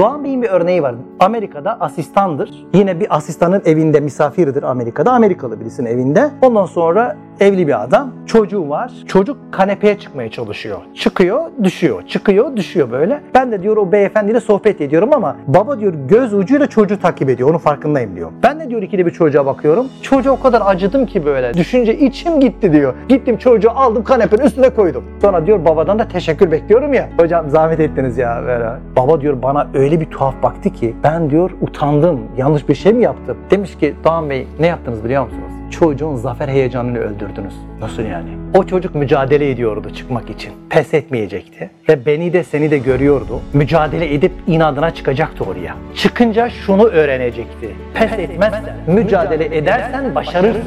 Doğan Bey'in bir örneği var. Amerika'da asistandır. Yine bir asistanın evinde misafirdir Amerika'da. Amerikalı birisinin evinde. Ondan sonra evli bir adam. Çocuğu var. Çocuk kanepeye çıkmaya çalışıyor. Çıkıyor, düşüyor. Çıkıyor, düşüyor böyle. Ben de diyor o beyefendiyle sohbet ediyorum ama baba diyor göz ucuyla çocuğu takip ediyor. Onun farkındayım diyor. Ben de diyor ikide bir çocuğa bakıyorum. Çocuğa o kadar acıdım ki böyle. Düşünce içim gitti diyor. Gittim çocuğu aldım kanepenin üstüne koydum. Sonra diyor babadan da teşekkür bekliyorum ya. Hocam zahmet ettiniz ya. Böyle. Baba diyor bana öyle bir tuhaf baktı ki ben diyor utandım. Yanlış bir şey mi yaptım? Demiş ki Doğan Bey ne yaptınız biliyor musunuz? Çocuğun zafer heyecanını öldürdünüz. Nasıl yani? O çocuk mücadele ediyordu çıkmak için. Pes etmeyecekti. Ve beni de seni de görüyordu. Mücadele edip inadına çıkacaktı oraya. Çıkınca şunu öğrenecekti. Pes etmezsen, mücadele edersen başarırsın.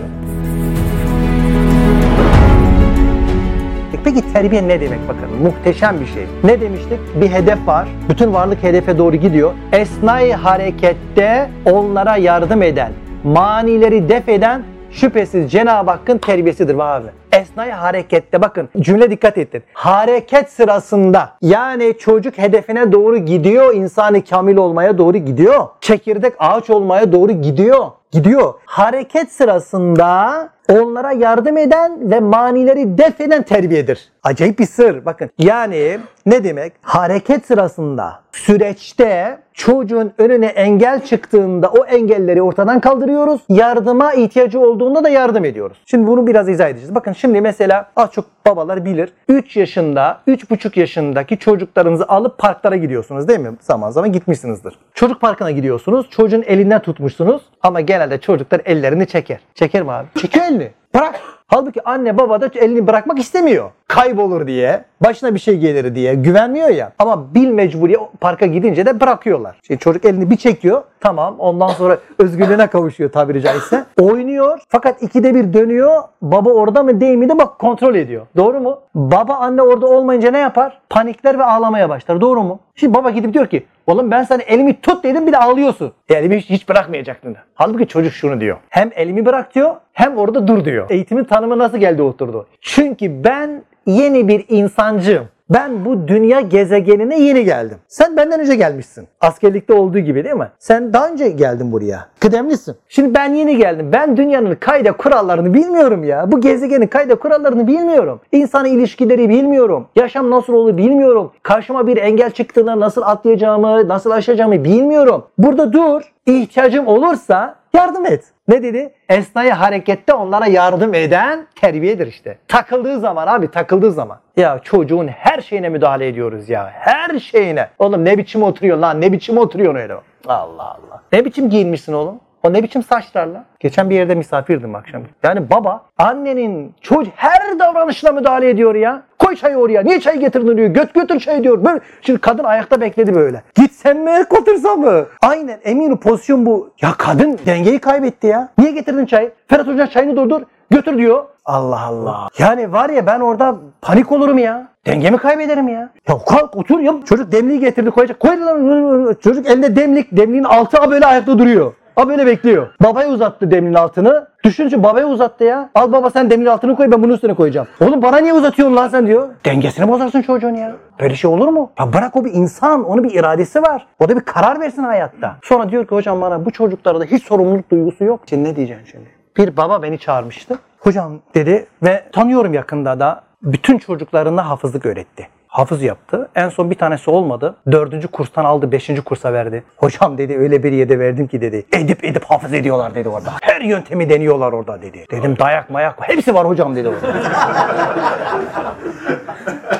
Peki terbiye ne demek bakın? Muhteşem bir şey. Ne demiştik? Bir hedef var. Bütün varlık hedefe doğru gidiyor. Esnai harekette onlara yardım eden, manileri def eden şüphesiz Cenab-ı Hakk'ın terbiyesidir abi. Esnai harekette bakın cümle dikkat edin. Hareket sırasında yani çocuk hedefine doğru gidiyor, insanı kamil olmaya doğru gidiyor. Çekirdek ağaç olmaya doğru gidiyor. Gidiyor. Hareket sırasında onlara yardım eden ve manileri def eden terbiyedir. Acayip bir sır. Bakın yani ne demek? Hareket sırasında, süreçte çocuğun önüne engel çıktığında o engelleri ortadan kaldırıyoruz. Yardıma ihtiyacı olduğunda da yardım ediyoruz. Şimdi bunu biraz izah edeceğiz. Bakın şimdi mesela az çok babalar bilir. 3 yaşında, 3,5 yaşındaki çocuklarınızı alıp parklara gidiyorsunuz değil mi? Zaman zaman gitmişsinizdir. Çocuk parkına gidiyorsunuz. Çocuğun elinden tutmuşsunuz ama genelde çocuklar ellerini çeker. Çeker mi abi? Çekiyor elini. Bırak. Halbuki anne baba da elini bırakmak istemiyor. Kaybolur diye, başına bir şey gelir diye güvenmiyor ya. Ama bil mecburiye parka gidince de bırakıyorlar. Şimdi çocuk elini bir çekiyor. Tamam ondan sonra özgürlüğüne kavuşuyor tabiri caizse. Oynuyor fakat ikide bir dönüyor. Baba orada mı değil mi de bak kontrol ediyor. Doğru mu? Baba anne orada olmayınca ne yapar? Panikler ve ağlamaya başlar. Doğru mu? Şimdi baba gidip diyor ki Oğlum ben sana elimi tut dedim bir de ağlıyorsun. Elimi hiç, hiç bırakmayacaktın. Halbuki çocuk şunu diyor. Hem elimi bırak diyor hem orada dur diyor. Eğitimin tanımı nasıl geldi oturdu? Çünkü ben yeni bir insancığım. Ben bu dünya gezegenine yeni geldim. Sen benden önce gelmişsin. Askerlikte olduğu gibi değil mi? Sen daha önce geldin buraya. Kıdemlisin. Şimdi ben yeni geldim. Ben dünyanın kayda kurallarını bilmiyorum ya. Bu gezegenin kayda kurallarını bilmiyorum. İnsan ilişkileri bilmiyorum. Yaşam nasıl olur bilmiyorum. Karşıma bir engel çıktığında nasıl atlayacağımı, nasıl aşacağımı bilmiyorum. Burada dur. İhtiyacım olursa yardım et. Ne dedi? Esnai harekette onlara yardım eden terbiyedir işte. Takıldığı zaman abi takıldığı zaman. Ya çocuğun her şeyine müdahale ediyoruz ya. Her şeyine. Oğlum ne biçim oturuyor lan ne biçim oturuyor öyle. Allah Allah. Ne biçim giyinmişsin oğlum? O ne biçim saçlarla? Geçen bir yerde misafirdim akşam. Yani baba annenin çocuk her davranışına müdahale ediyor ya. Koy çayı oraya. Niye çay getirdin diyor. Göt götür çayı diyor. Böyle. Şimdi kadın ayakta bekledi böyle. Gitsem mi götürsem mı? Aynen eminim pozisyon bu. Ya kadın dengeyi kaybetti ya. Niye getirdin çayı? Ferhat Hoca çayını durdur. Götür diyor. Allah Allah. Yani var ya ben orada panik olurum ya. Dengemi kaybederim ya. Ya kalk otur ya. Çocuk demliği getirdi koyacak. Koy lan. Çocuk elinde demlik. Demliğin altı böyle ayakta duruyor. O böyle bekliyor. Babaya uzattı demliğin altını. Düşünce babaya uzattı ya. Al baba sen demliğin altını koy ben bunun üstüne koyacağım. Oğlum bana niye uzatıyorsun lan sen diyor. Dengesini bozarsın çocuğun ya. Böyle şey olur mu? Ya bırak o bir insan. Onun bir iradesi var. O da bir karar versin hayatta. Sonra diyor ki hocam bana bu çocuklarda hiç sorumluluk duygusu yok. Şimdi ne diyeceksin şimdi? Bir baba beni çağırmıştı. Hocam dedi ve tanıyorum yakında da bütün çocuklarına hafızlık öğretti hafız yaptı. En son bir tanesi olmadı. Dördüncü kurstan aldı, beşinci kursa verdi. Hocam dedi öyle bir yerde verdim ki dedi. Edip edip hafız ediyorlar dedi orada. Her yöntemi deniyorlar orada dedi. Dedim dayak mayak hepsi var hocam dedi orada.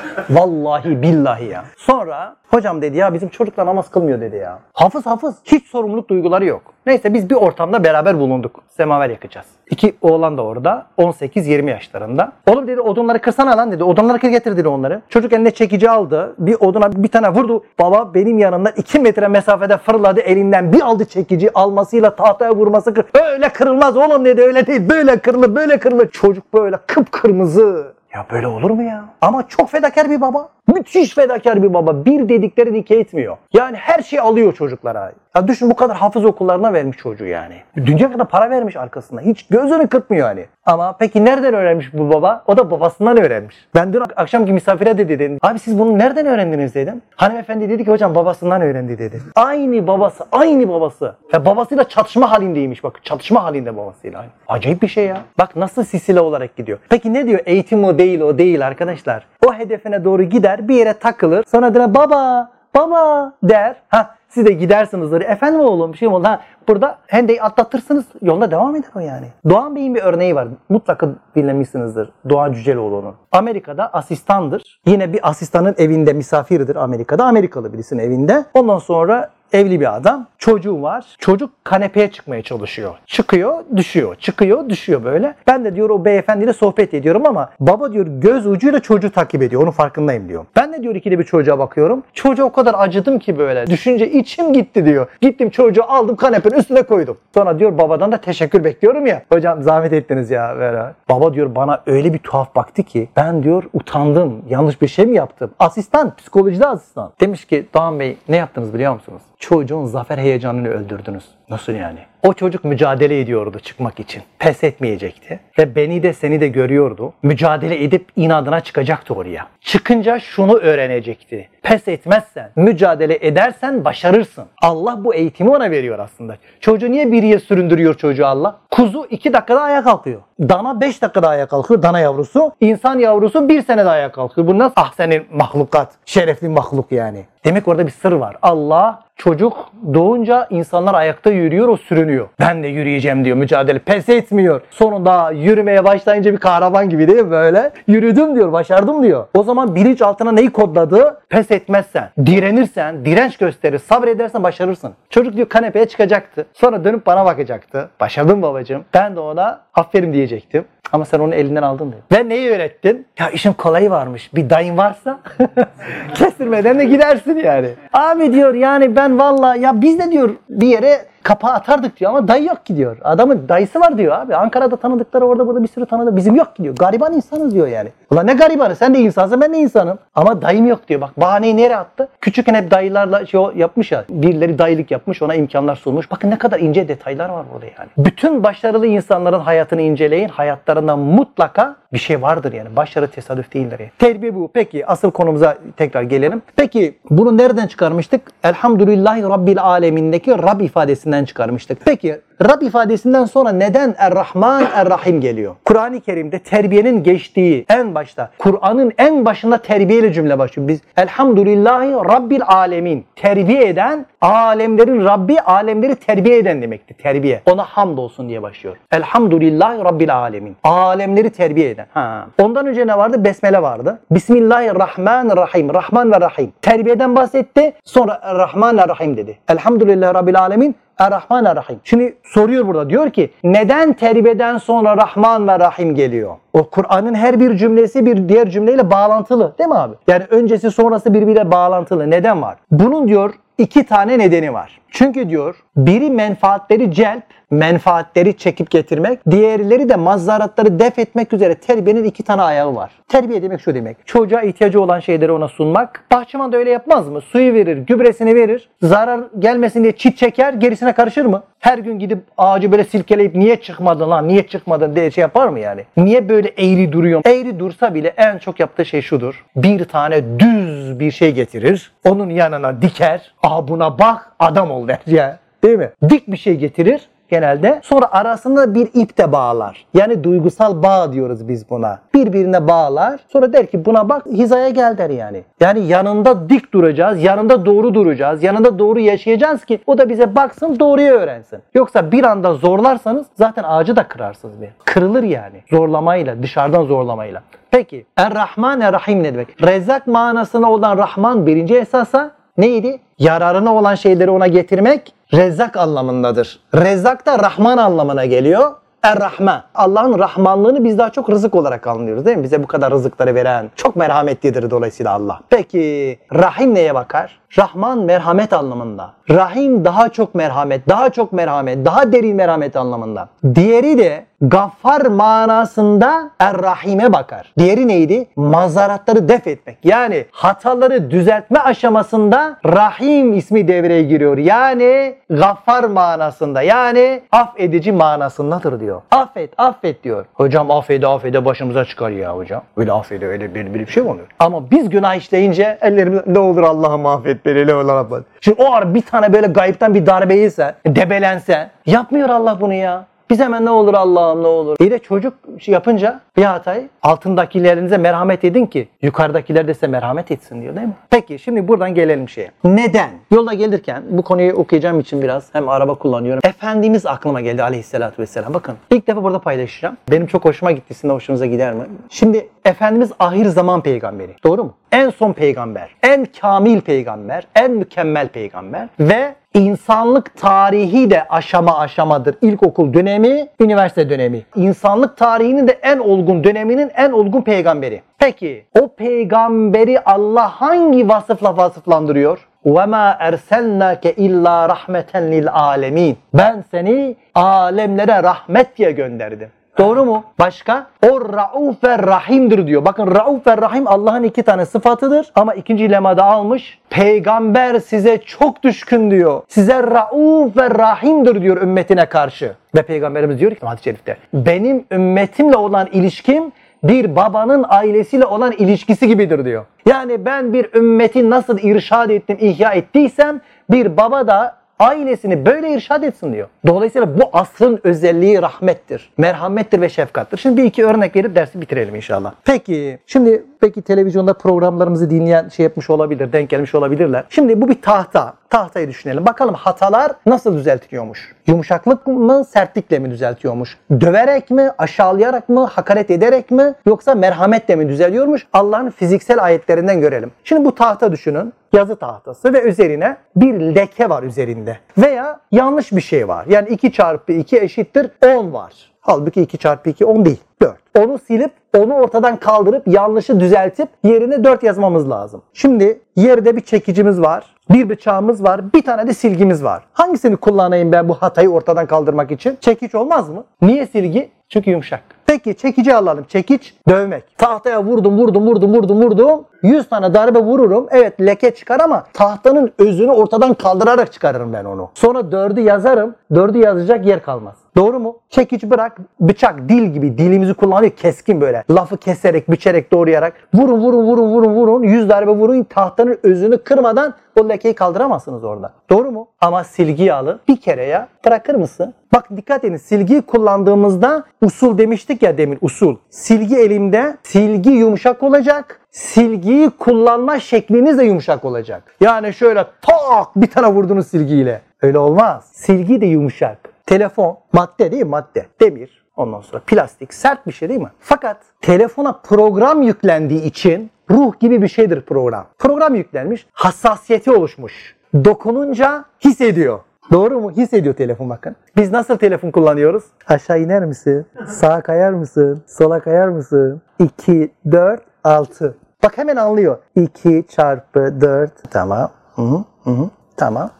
Vallahi billahi ya. Sonra hocam dedi ya bizim çocuklar namaz kılmıyor dedi ya. Hafız hafız hiç sorumluluk duyguları yok. Neyse biz bir ortamda beraber bulunduk. Semaver yakacağız. İki oğlan da orada 18-20 yaşlarında. Oğlum dedi odunları kırsana lan dedi. Odunları kır getir dedi onları. Çocuk eline çekici aldı. Bir oduna bir tane vurdu. Baba benim yanımda 2 metre mesafede fırladı. Elinden bir aldı çekici almasıyla tahtaya vurması kır. Öyle kırılmaz oğlum dedi öyle değil. Böyle kırılır böyle kırılır. Çocuk böyle kıpkırmızı. Ya böyle olur mu ya? Ama çok fedakar bir baba. Müthiş fedakar bir baba. Bir dediklerini iki etmiyor. Yani her şeyi alıyor çocuklara. Ya düşün bu kadar hafız okullarına vermiş çocuğu yani. Dünya kadar para vermiş arkasında. Hiç gözünü kırpmıyor yani. Ama peki nereden öğrenmiş bu baba? O da babasından öğrenmiş. Ben dün akşamki misafire de dedim. Abi siz bunu nereden öğrendiniz dedim. Hanımefendi dedi ki hocam babasından öğrendi dedi. Aynı babası, aynı babası. Ve babasıyla çatışma halindeymiş bak. Çatışma halinde babasıyla. Acayip bir şey ya. Bak nasıl sisile olarak gidiyor. Peki ne diyor? Eğitim o değil, o değil arkadaşlar. O hedefine doğru gider, bir yere takılır. Sonra der baba, baba der. Ha siz de gidersiniz oraya. Efendim oğlum bir şey mi oldu? Ha, burada hendeyi atlatırsınız yoluna devam eder o yani. Doğan Bey'in bir örneği var. Mutlaka dinlemişsinizdir. Doğan Cüceloğlu'nun. Amerika'da asistandır. Yine bir asistanın evinde misafirdir Amerika'da. Amerikalı birisinin evinde. Ondan sonra evli bir adam. Çocuğu var. Çocuk kanepeye çıkmaya çalışıyor. Çıkıyor, düşüyor. Çıkıyor, düşüyor böyle. Ben de diyor o beyefendiyle sohbet ediyorum ama baba diyor göz ucuyla çocuğu takip ediyor. Onun farkındayım diyor. Ben de diyor ikide bir çocuğa bakıyorum. Çocuğa o kadar acıdım ki böyle. Düşünce içim gitti diyor. Gittim çocuğu aldım kanepenin üstüne koydum. Sonra diyor babadan da teşekkür bekliyorum ya. Hocam zahmet ettiniz ya. Böyle. Baba diyor bana öyle bir tuhaf baktı ki ben diyor utandım. Yanlış bir şey mi yaptım? Asistan, psikolojide asistan. Demiş ki Doğan Bey ne yaptınız biliyor musunuz? Çocuğun zafer heyecanını öldürdünüz. Nasıl yani? O çocuk mücadele ediyordu çıkmak için. Pes etmeyecekti. Ve beni de seni de görüyordu. Mücadele edip inadına çıkacaktı oraya. Çıkınca şunu öğrenecekti. Pes etmezsen, mücadele edersen başarırsın. Allah bu eğitimi ona veriyor aslında. Çocuğu niye biriye süründürüyor çocuğu Allah? Kuzu iki dakikada ayağa kalkıyor. Dana beş dakikada ayağa kalkıyor. Dana yavrusu. insan yavrusu bir senede ayağa kalkıyor. Bu nasıl? Ah senin mahlukat. Şerefli mahluk yani. Demek orada bir sır var. Allah çocuk doğunca insanlar ayakta yürüyor o sürünüyor. Ben de yürüyeceğim diyor mücadele pes etmiyor. Sonunda yürümeye başlayınca bir kahraman gibi değil mi böyle? Yürüdüm diyor başardım diyor. O zaman bilinç altına neyi kodladı? Pes etmezsen, direnirsen, direnç gösterir, sabredersen başarırsın. Çocuk diyor kanepeye çıkacaktı. Sonra dönüp bana bakacaktı. Başardım babacığım. Ben de ona aferin diyecektim. Ama sen onu elinden aldın dedi. Ve neyi öğrettin? Ya işin kolayı varmış. Bir dayın varsa kestirmeden de gidersin yani. Abi diyor yani ben valla ya biz de diyor bir yere kapağı atardık diyor ama dayı yok ki diyor. Adamın dayısı var diyor abi. Ankara'da tanıdıkları orada burada bir sürü tanıdık. Bizim yok ki diyor. Gariban insanız diyor yani. Ulan ne garibanı sen de insansın ben de insanım. Ama dayım yok diyor. Bak bahaneyi nereye attı? Küçükken hep dayılarla şey yapmış ya. Birileri dayılık yapmış ona imkanlar sunmuş. Bakın ne kadar ince detaylar var burada yani. Bütün başarılı insanların hayatını inceleyin. Hayatlarında mutlaka bir şey vardır yani. Başarı tesadüf değildir yani. Terbiye bu. Peki asıl konumuza tekrar gelelim. Peki bunu nereden çıkarmıştık? Elhamdülillahi Rabbil Alemindeki Rab ifadesinden çıkarmıştık. Peki Rab ifadesinden sonra neden Er-Rahman Er-Rahim geliyor? Kur'an-ı Kerim'de terbiyenin geçtiği en başta, Kur'an'ın en başında terbiyeyle cümle başlıyor. Biz Elhamdülillahi Rabbil Alemin. Terbiye eden, alemlerin Rabbi, alemleri terbiye eden demekti. Terbiye. Ona hamd olsun diye başlıyor. Elhamdülillahi Rabbil Alemin. Alemleri terbiye eden. Ha. Ondan önce ne vardı? Besmele vardı. Bismillahirrahmanirrahim. Rahman ve Rahim. Terbiyeden bahsetti. Sonra Rahman ve Rahim dedi. Elhamdülillahi Rabbil Alemin. Er-Rahman Er-Rahim. Şimdi soruyor burada diyor ki neden terbiyeden sonra Rahman ve Rahim geliyor? O Kur'an'ın her bir cümlesi bir diğer cümleyle bağlantılı değil mi abi? Yani öncesi sonrası birbiriyle bağlantılı. Neden var? Bunun diyor iki tane nedeni var. Çünkü diyor biri menfaatleri celp, menfaatleri çekip getirmek, diğerleri de mazzaratları def etmek üzere terbiyenin iki tane ayağı var. Terbiye demek şu demek. Çocuğa ihtiyacı olan şeyleri ona sunmak. Bahçıvan da öyle yapmaz mı? Suyu verir, gübresini verir. Zarar gelmesin diye çit çeker, gerisine karışır mı? Her gün gidip ağacı böyle silkeleyip niye çıkmadın lan, niye çıkmadın diye şey yapar mı yani? Niye böyle eğri duruyor? Eğri dursa bile en çok yaptığı şey şudur. Bir tane düz bir şey getirir. Onun yanına diker. Aa buna bak adam ol der ya. Değil mi? Dik bir şey getirir genelde. Sonra arasında bir ip de bağlar. Yani duygusal bağ diyoruz biz buna. Birbirine bağlar. Sonra der ki buna bak hizaya gel der yani. Yani yanında dik duracağız. Yanında doğru duracağız. Yanında doğru yaşayacağız ki o da bize baksın doğruyu öğrensin. Yoksa bir anda zorlarsanız zaten ağacı da kırarsınız bir. Kırılır yani. Zorlamayla, dışarıdan zorlamayla. Peki Er-Rahman Er-Rahim ne demek? Rezak manasına olan Rahman birinci esasa neydi? Yararına olan şeyleri ona getirmek rezzak anlamındadır. Rezzak da Rahman anlamına geliyor. Er-Rahman. Allah'ın rahmanlığını biz daha çok rızık olarak anlıyoruz değil mi? Bize bu kadar rızıkları veren. Çok merhametlidir dolayısıyla Allah. Peki Rahim neye bakar? Rahman merhamet anlamında. Rahim daha çok merhamet, daha çok merhamet, daha derin merhamet anlamında. Diğeri de Gaffar manasında Er-Rahim'e bakar. Diğeri neydi? Mazaratları def etmek. Yani hataları düzeltme aşamasında Rahim ismi devreye giriyor. Yani Gaffar manasında. Yani affedici manasındadır diyor. Affet, affet diyor. Hocam affede affede başımıza çıkar ya hocam. Öyle affede öyle bir, bir şey mi oluyor? Ama biz günah işleyince ellerimiz ne olur Allah'ım affet beni ne olur affet. Şimdi o ara bir tane böyle gayipten bir darbe yiyse, debelense yapmıyor Allah bunu ya. Biz hemen ne olur Allah'ım ne olur. İyi de çocuk şey yapınca bir hatayı altındakilerinize merhamet edin ki yukarıdakiler de size merhamet etsin diyor değil mi? Peki şimdi buradan gelelim şeye. Neden? Yolda gelirken bu konuyu okuyacağım için biraz hem araba kullanıyorum. Efendimiz aklıma geldi aleyhissalatü vesselam. Bakın ilk defa burada paylaşacağım. Benim çok hoşuma gitti. Sizin de hoşunuza gider mi? Şimdi Efendimiz ahir zaman peygamberi. Doğru mu? En son peygamber. En kamil peygamber. En mükemmel peygamber. Ve insanlık tarihi de aşama aşamadır. İlkokul dönemi, üniversite dönemi. İnsanlık tarihinin de en olgun döneminin en olgun peygamberi. Peki o peygamberi Allah hangi vasıfla vasıflandırıyor? وَمَا اَرْسَلْنَاكَ اِلَّا رَحْمَةً لِلْعَالَمِينَ Ben seni alemlere rahmet diye gönderdim. Doğru mu? Başka? O Rauf ve Rahim'dir diyor. Bakın Rauf ve Rahim Allah'ın iki tane sıfatıdır. Ama ikinci lemada almış. Peygamber size çok düşkün diyor. Size Rauf ve Rahim'dir diyor ümmetine karşı. Ve Peygamberimiz diyor ki hadis-i şerifte. Benim ümmetimle olan ilişkim bir babanın ailesiyle olan ilişkisi gibidir diyor. Yani ben bir ümmeti nasıl irşad ettim, ihya ettiysem bir baba da ailesini böyle irşad etsin diyor. Dolayısıyla bu asrın özelliği rahmettir, merhamettir ve şefkattir. Şimdi bir iki örnek verip dersi bitirelim inşallah. Peki, şimdi peki televizyonda programlarımızı dinleyen şey yapmış olabilir, denk gelmiş olabilirler. Şimdi bu bir tahta. Tahtayı düşünelim. Bakalım hatalar nasıl düzeltiliyormuş? Yumuşaklık mı, sertlikle mi düzeltiyormuş? Döverek mi, aşağılayarak mı, hakaret ederek mi yoksa merhametle mi düzeliyormuş? Allah'ın fiziksel ayetlerinden görelim. Şimdi bu tahta düşünün yazı tahtası ve üzerine bir leke var üzerinde. Veya yanlış bir şey var. Yani 2 çarpı 2 eşittir 10 var. Halbuki 2 çarpı 2 10 değil 4. Onu silip onu ortadan kaldırıp yanlışı düzeltip yerine 4 yazmamız lazım. Şimdi yerde bir çekicimiz var. Bir bıçağımız var, bir tane de silgimiz var. Hangisini kullanayım ben bu hatayı ortadan kaldırmak için? Çekiç olmaz mı? Niye silgi? Çünkü yumuşak. Peki çekici alalım. Çekiç dövmek. Tahtaya vurdum vurdum vurdum vurdum vurdum. 100 tane darbe vururum. Evet leke çıkar ama tahtanın özünü ortadan kaldırarak çıkarırım ben onu. Sonra dördü yazarım. Dördü yazacak yer kalmaz. Doğru mu? Çekiç bırak. Bıçak dil gibi dilimizi kullanıyor keskin böyle. Lafı keserek, biçerek, doğrayarak. Vurun vurun vurun vurun vurun. 100 darbe vurun. Tahtanın özünü kırmadan o lekeyi kaldıramazsınız orada. Doğru mu? Ama silgiyi alın. Bir kere ya bırakır mısın? Bak dikkat edin silgiyi kullandığımızda usul demiştik ya demin usul. Silgi elimde silgi yumuşak olacak. Silgiyi kullanma şekliniz de yumuşak olacak. Yani şöyle tak bir tane vurdunuz silgiyle. Öyle olmaz. Silgi de yumuşak. Telefon madde değil? Madde. Demir. Ondan sonra plastik sert bir şey değil mi? Fakat telefona program yüklendiği için ruh gibi bir şeydir program. Program yüklenmiş, hassasiyeti oluşmuş. Dokununca hissediyor. Doğru mu? Hissediyor telefon bakın. Biz nasıl telefon kullanıyoruz? Aşağı iner misin? Sağa kayar mısın? Sola kayar mısın? 2, 4, 6. Bak hemen anlıyor. 2 çarpı 4. Tamam. Hı -hı, hı -hı. Tamam.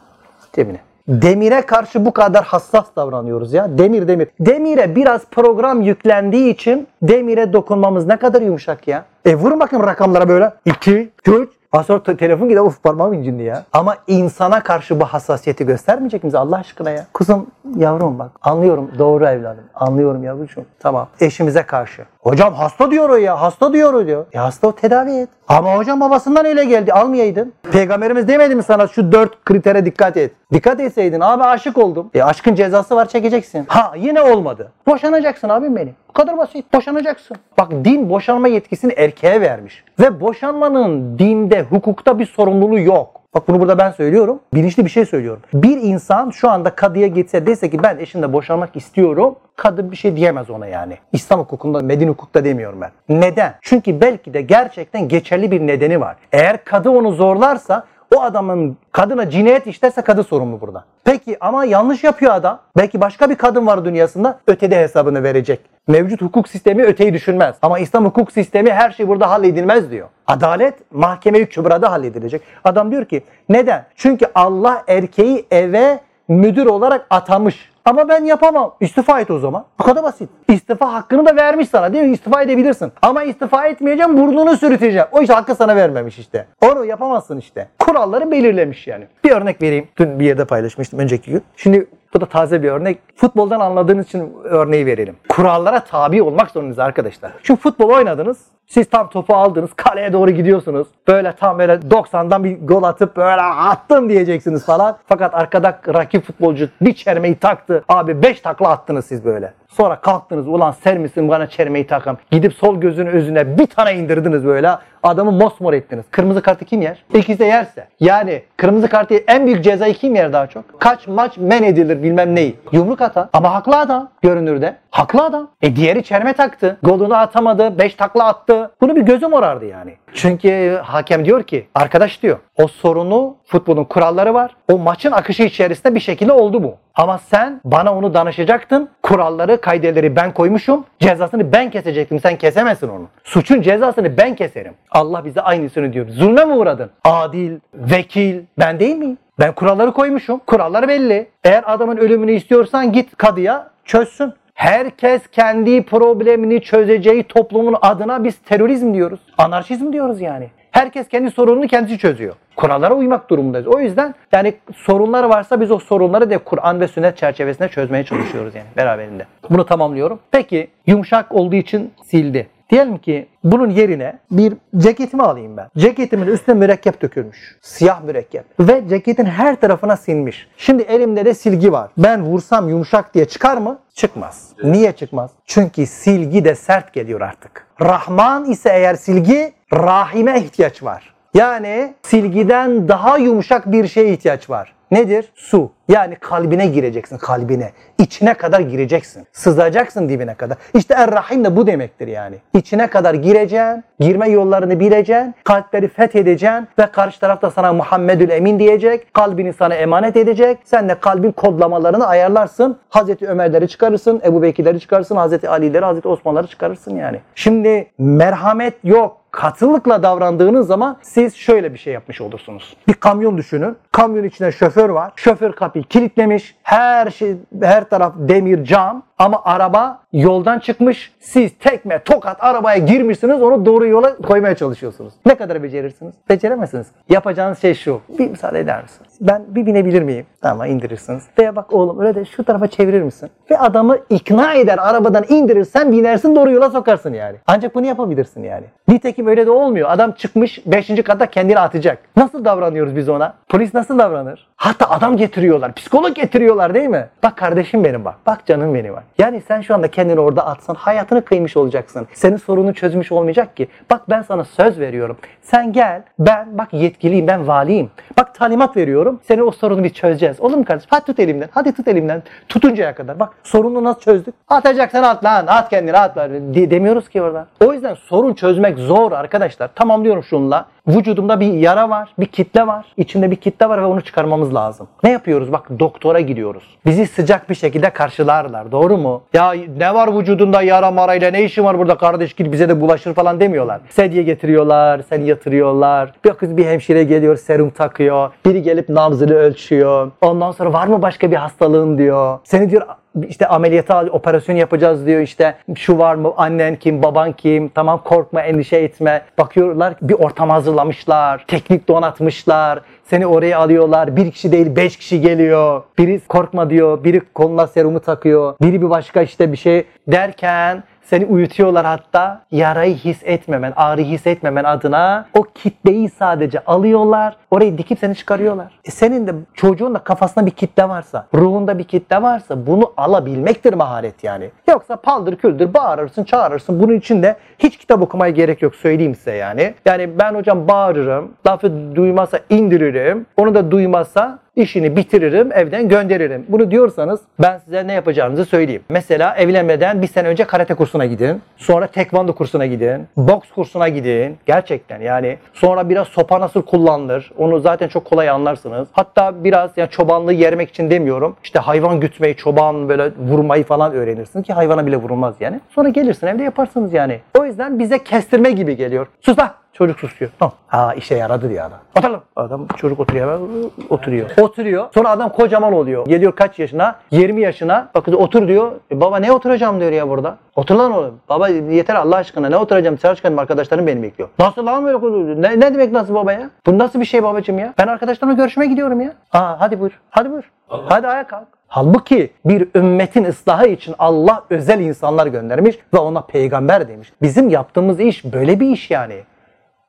Cebine. Demire karşı bu kadar hassas davranıyoruz ya. Demir demir. Demire biraz program yüklendiği için demire dokunmamız ne kadar yumuşak ya. E vurun bakın rakamlara böyle. 2, 3, Az sonra telefon gider of parmağım incindi ya. Ama insana karşı bu hassasiyeti göstermeyecek miyiz Allah aşkına ya? Kuzum yavrum bak anlıyorum doğru evladım. Anlıyorum yavrucuğum. Tamam eşimize karşı. Hocam hasta diyor o ya hasta diyor o diyor. E hasta o tedavi et. Ama hocam babasından öyle geldi almayaydın. Peygamberimiz demedi mi sana şu dört kritere dikkat et. Dikkat etseydin abi aşık oldum. E aşkın cezası var çekeceksin. Ha yine olmadı. Boşanacaksın abim benim. Bu kadar basit. Boşanacaksın. Bak din boşanma yetkisini erkeğe vermiş. Ve boşanmanın dinde, hukukta bir sorumluluğu yok. Bak bunu burada ben söylüyorum. Bilinçli bir şey söylüyorum. Bir insan şu anda kadıya gitse dese ki ben eşimle boşanmak istiyorum. Kadı bir şey diyemez ona yani. İslam hukukunda, Medine hukukta demiyorum ben. Neden? Çünkü belki de gerçekten geçerli bir nedeni var. Eğer kadı onu zorlarsa o adamın kadına cinayet işlerse kadı sorumlu burada. Peki ama yanlış yapıyor adam. Belki başka bir kadın var dünyasında ötede hesabını verecek. Mevcut hukuk sistemi öteyi düşünmez. Ama İslam hukuk sistemi her şey burada halledilmez diyor. Adalet mahkeme-i kübrada halledilecek. Adam diyor ki neden? Çünkü Allah erkeği eve müdür olarak atamış. Ama ben yapamam. İstifa et o zaman. Bu kadar basit. İstifa hakkını da vermiş sana değil mi? İstifa edebilirsin. Ama istifa etmeyeceğim burnunu sürüteceğim. O işte hakkı sana vermemiş işte. Onu yapamazsın işte. Kuralları belirlemiş yani. Bir örnek vereyim. Dün bir yerde paylaşmıştım önceki gün. Şimdi bu da taze bir örnek. Futboldan anladığınız için örneği verelim. Kurallara tabi olmak zorundayız arkadaşlar. Şu futbol oynadınız. Siz tam topu aldınız. Kaleye doğru gidiyorsunuz. Böyle tam böyle 90'dan bir gol atıp böyle attım diyeceksiniz falan. Fakat arkada rakip futbolcu bir çermeyi taktı. Abi 5 takla attınız siz böyle. Sonra kalktınız ulan ser misin bana çermeyi takam. Gidip sol gözünün özüne bir tane indirdiniz böyle. Adamı mosmor ettiniz. Kırmızı kartı kim yer? İkisi de yerse. Yani kırmızı kartı en büyük cezayı kim yer daha çok? Kaç maç men edilir bilmem neyi. Yumruk atan. Ama haklı adam görünürde. Haklı adam. E diğeri çerme taktı. Golünü atamadı. 5 takla attı. Bunu bir gözüm morardı yani. Çünkü hakem diyor ki arkadaş diyor o sorunu futbolun kuralları var. O maçın akışı içerisinde bir şekilde oldu bu. Ama sen bana onu danışacaktın. Kuralları, kaydeleri ben koymuşum. Cezasını ben kesecektim. Sen kesemezsin onu. Suçun cezasını ben keserim. Allah bize aynısını diyor. Zulme mi uğradın? Adil, vekil ben değil miyim? Ben kuralları koymuşum. Kurallar belli. Eğer adamın ölümünü istiyorsan git kadıya çözsün. Herkes kendi problemini çözeceği toplumun adına biz terörizm diyoruz. Anarşizm diyoruz yani. Herkes kendi sorununu kendisi çözüyor. Kurallara uymak durumundayız. O yüzden yani sorunlar varsa biz o sorunları de Kur'an ve sünnet çerçevesinde çözmeye çalışıyoruz yani beraberinde. Bunu tamamlıyorum. Peki yumuşak olduğu için sildi. Diyelim ki bunun yerine bir ceketimi alayım ben. Ceketimin üstüne mürekkep dökülmüş. Siyah mürekkep. Ve ceketin her tarafına sinmiş. Şimdi elimde de silgi var. Ben vursam yumuşak diye çıkar mı? Çıkmaz. Niye çıkmaz? Çünkü silgi de sert geliyor artık. Rahman ise eğer silgi rahime ihtiyaç var. Yani silgiden daha yumuşak bir şeye ihtiyaç var. Nedir? Su. Yani kalbine gireceksin, kalbine. İçine kadar gireceksin. Sızacaksın dibine kadar. İşte Er-Rahim de bu demektir yani. İçine kadar gireceksin, girme yollarını bileceksin, kalpleri fethedeceksin ve karşı taraf da sana Muhammedül Emin diyecek, kalbini sana emanet edecek. Sen de kalbin kodlamalarını ayarlarsın. Hazreti Ömerleri çıkarırsın, Ebu Bekirleri çıkarırsın, Hazreti Ali'leri, Hazreti Osman'ları çıkarırsın yani. Şimdi merhamet yok, katılıkla davrandığınız zaman siz şöyle bir şey yapmış olursunuz. Bir kamyon düşünün. Kamyon içinde şoför var. Şoför kapıyı kilitlemiş. Her şey her taraf demir cam ama araba yoldan çıkmış. Siz tekme tokat arabaya girmişsiniz. Onu doğru yola koymaya çalışıyorsunuz. Ne kadar becerirsiniz? Beceremezsiniz. Yapacağınız şey şu. Bir müsaade eder misiniz? Ben bir binebilir miyim? Tamam indirirsiniz. Veya bak oğlum öyle de şu tarafa çevirir misin? Ve adamı ikna eder arabadan indirirsen binersin doğru yola sokarsın yani. Ancak bunu yapabilirsin yani. Nitekim öyle de olmuyor. Adam çıkmış 5. kata kendini atacak. Nasıl davranıyoruz biz ona? Polis nasıl davranır? Hatta adam getiriyorlar. Psikolog getiriyorlar değil mi? Bak kardeşim benim bak. Bak canım benim bak. Yani sen şu anda kendini orada atsan hayatını kıymış olacaksın. Senin sorunu çözmüş olmayacak ki. Bak ben sana söz veriyorum. Sen gel. Ben bak yetkiliyim. Ben valiyim. Bak talimat veriyorum. Senin o sorunu bir çözeceğiz. Olur mu kardeşim? Hadi tut elimden. Hadi tut elimden. Tutuncaya kadar. Bak sorunu nasıl çözdük? Atacaksan at lan. At kendini at. De- demiyoruz ki orada. O yüzden sorun çözmek zor arkadaşlar. Tamamlıyorum şunla. Vücudumda bir yara var, bir kitle var. İçimde bir kitle var ve onu çıkarmamız lazım. Ne yapıyoruz? Bak doktora gidiyoruz. Bizi sıcak bir şekilde karşılarlar. Doğru mu? Ya ne var vücudunda yara marayla ne işin var burada kardeş git bize de bulaşır falan demiyorlar. Sedye getiriyorlar, seni yatırıyorlar. Bir kız bir hemşire geliyor serum takıyor. Biri gelip nabzını ölçüyor. Ondan sonra var mı başka bir hastalığın diyor. Seni diyor işte ameliyata operasyon yapacağız diyor işte. Şu var mı? Annen kim? Baban kim? Tamam korkma endişe etme. Bakıyorlar bir ortam hazırlamışlar teknik donatmışlar. Seni oraya alıyorlar. Bir kişi değil beş kişi geliyor. Biri korkma diyor biri koluna serumu takıyor. Biri bir başka işte bir şey derken seni uyutuyorlar hatta yarayı hissetmemen, ağrıyı hissetmemen adına o kitleyi sadece alıyorlar. Orayı dikip seni çıkarıyorlar. E senin de çocuğun da kafasında bir kitle varsa, ruhunda bir kitle varsa bunu alabilmektir maharet yani. Yoksa paldır küldür bağırırsın, çağırırsın. Bunun için de hiç kitap okumaya gerek yok söyleyeyim size yani. Yani ben hocam bağırırım, lafı duymazsa indiririm. Onu da duymazsa işini bitiririm, evden gönderirim. Bunu diyorsanız ben size ne yapacağınızı söyleyeyim. Mesela evlenmeden bir sene önce karate kursuna gidin. Sonra tekvando kursuna gidin. Boks kursuna gidin. Gerçekten yani. Sonra biraz sopa nasıl kullanılır. Onu zaten çok kolay anlarsınız. Hatta biraz yani çobanlığı yermek için demiyorum. İşte hayvan gütmeyi, çoban böyle vurmayı falan öğrenirsin ki hayvana bile vurulmaz yani. Sonra gelirsin evde yaparsınız yani. O yüzden bize kestirme gibi geliyor. Sus lan! Çocuk susuyor. Tamam. Ha işe yaradı diyor adam. Otur lan. Adam çocuk oturuyor hemen oturuyor. Oturuyor. Sonra adam kocaman oluyor. Geliyor kaç yaşına? 20 yaşına. Bak otur diyor. E, baba ne oturacağım diyor ya burada. Otur lan oğlum. Baba yeter Allah aşkına ne oturacağım? Dışarı çıkarım arkadaşlarım beni bekliyor. Nasıl lan böyle ne, ne demek nasıl baba ya? Bu nasıl bir şey babacığım ya? Ben arkadaşlarımla görüşmeye gidiyorum ya. Aa hadi buyur. Hadi buyur. Hadi ayağa kalk. Halbuki bir ümmetin ıslahı için Allah özel insanlar göndermiş ve ona peygamber demiş. Bizim yaptığımız iş böyle bir iş yani.